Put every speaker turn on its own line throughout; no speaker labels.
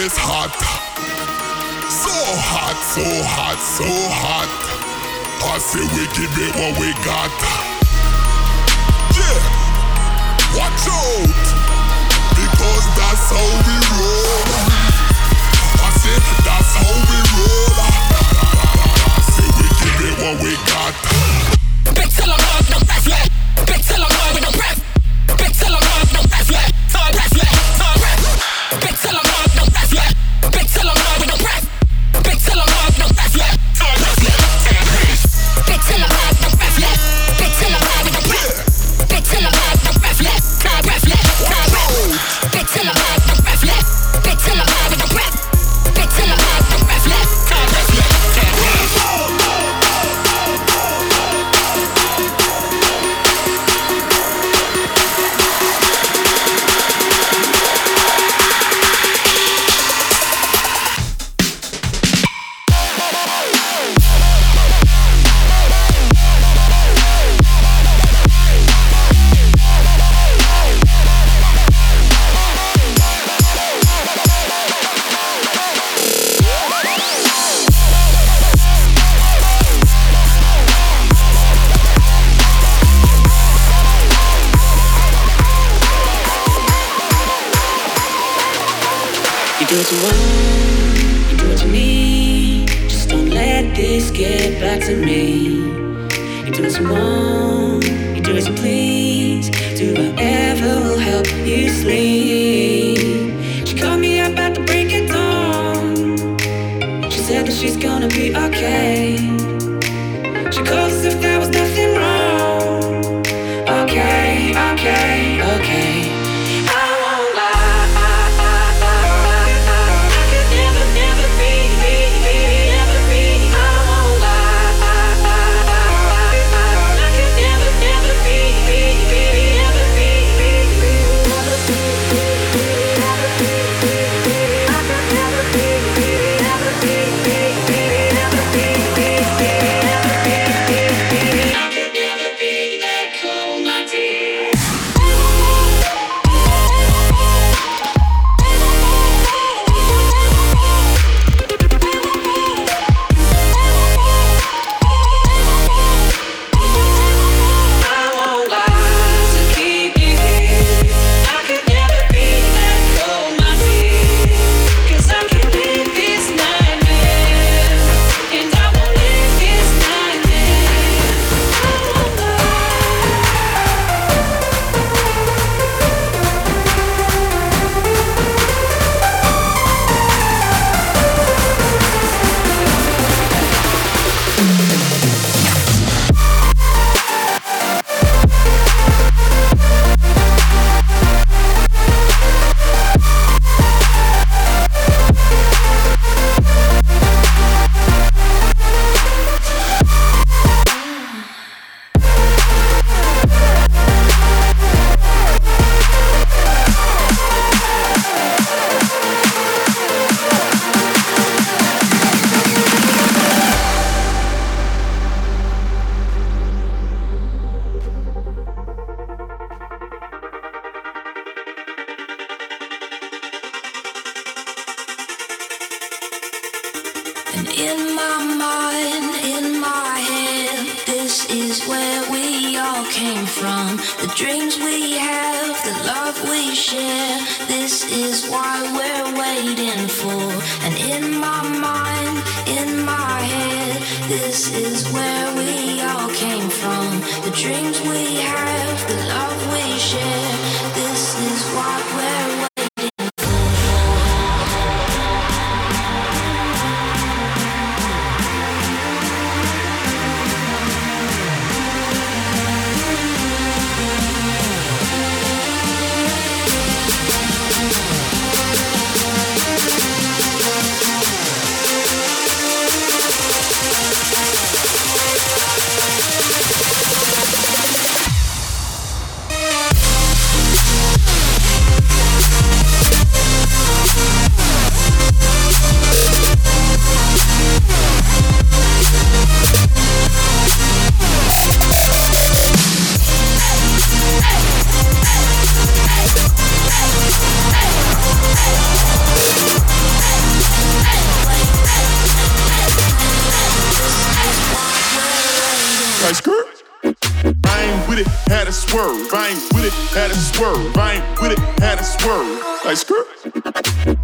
is hot. So hot, so hot, so hot. I say we give it what we got. Yeah, watch out, because that's how we roll. I say that's how we roll. I say we give it what we got.
Bitch, I'm on
the do what you want, you do what you need. Just don't let this get back to me. You do what you want, you do as you please. Do whatever will help you sleep.
love we share. This is why we're waiting for. And in my mind, in my head, this is where we all came from. The dreams we have, the love we share. This is what we're
it, had a swerve. I ain't with it, had a swerve. Like skirt.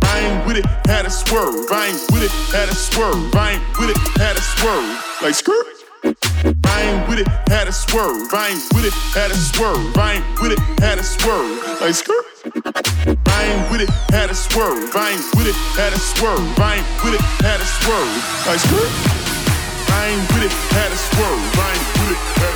I ain't with it, had a swerve. I ain't with it, had a swerve. I ain't with it, had a swerve. Like skirt. I ain't with it, had a swerve. I ain't with it, had a swerve. I ain't with it, had a swerve. Like skirt. I ain't with it, had a swerve. I ain't with it, had a swerve. I ain't with it, had a swerve. Like skirt. I ain't with it, had a swerve. I ain't with it, had a swerve.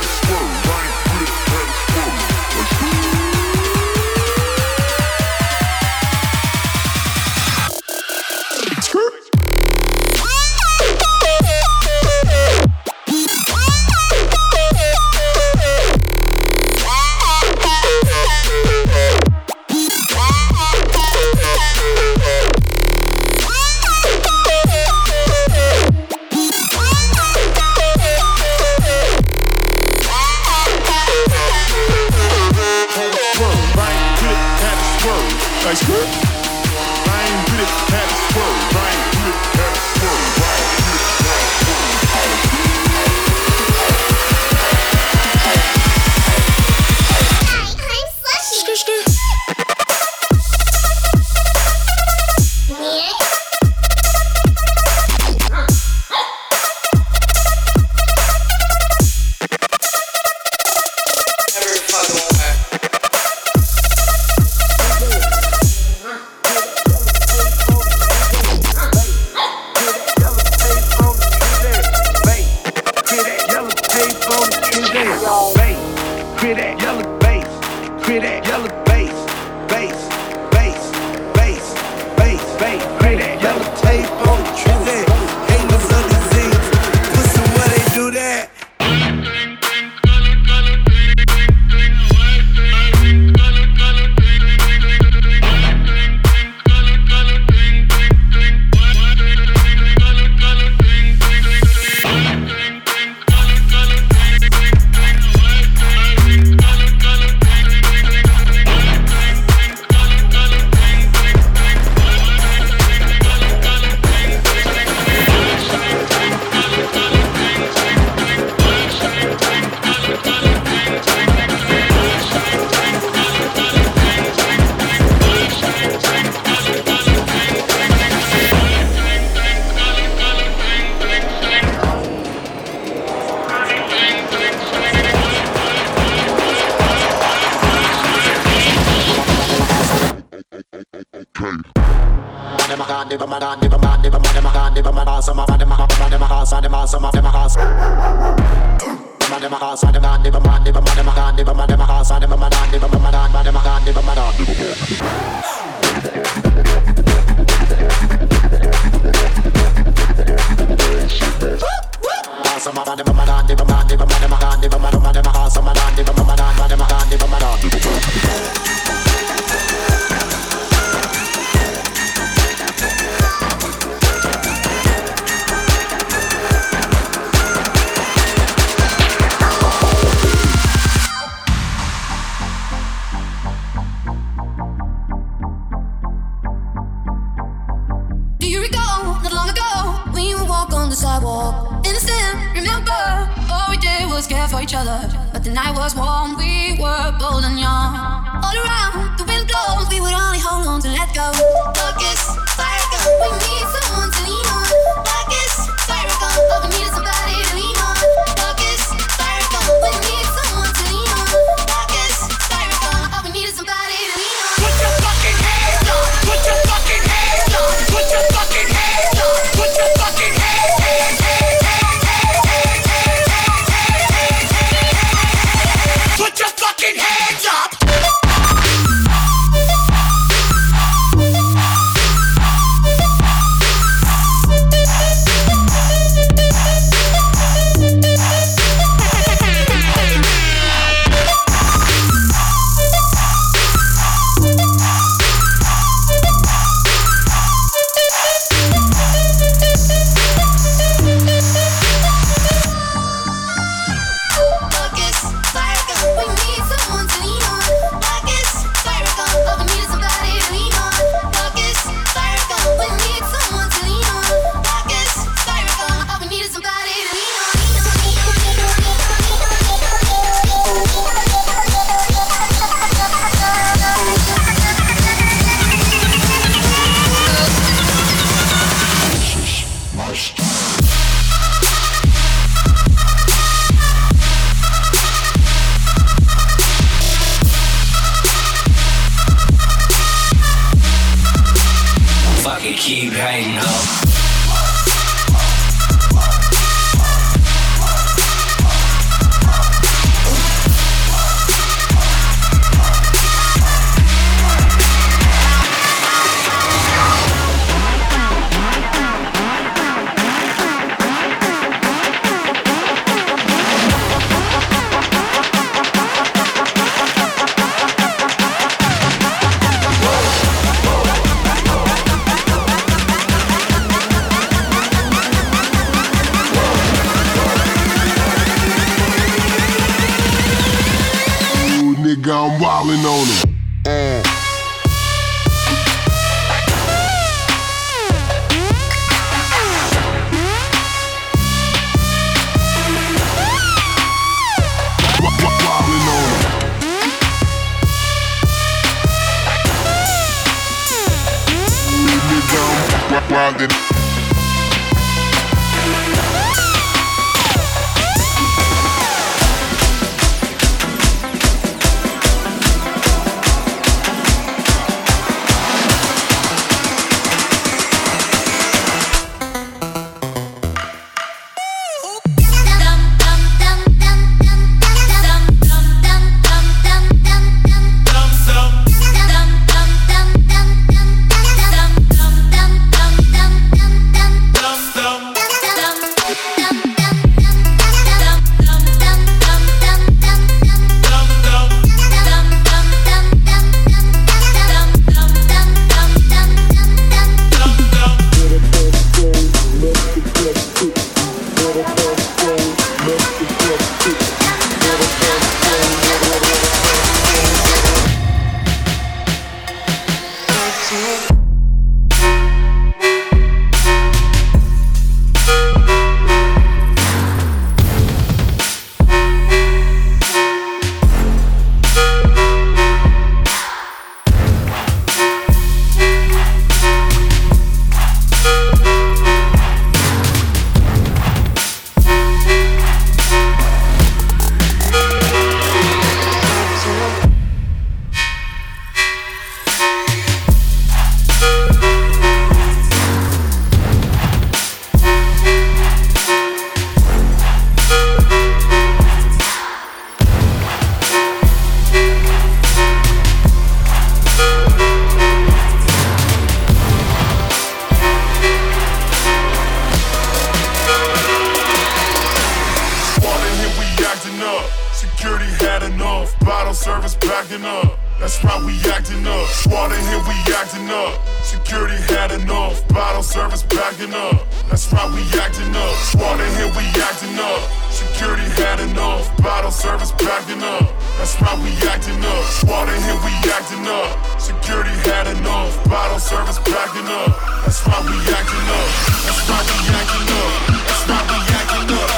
us backing up. That's why we acting up. Water here, we acting up. Security had enough. Bottle service backing up. That's why we acting up. Water here, we acting up. Security had enough. Bottle service backing up. That's why we acting up. Water here, we acting up. Security had
enough. Bottle service backing up. That's why we acting up. That's why we acting up. That's why we acting up.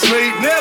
Sleep, never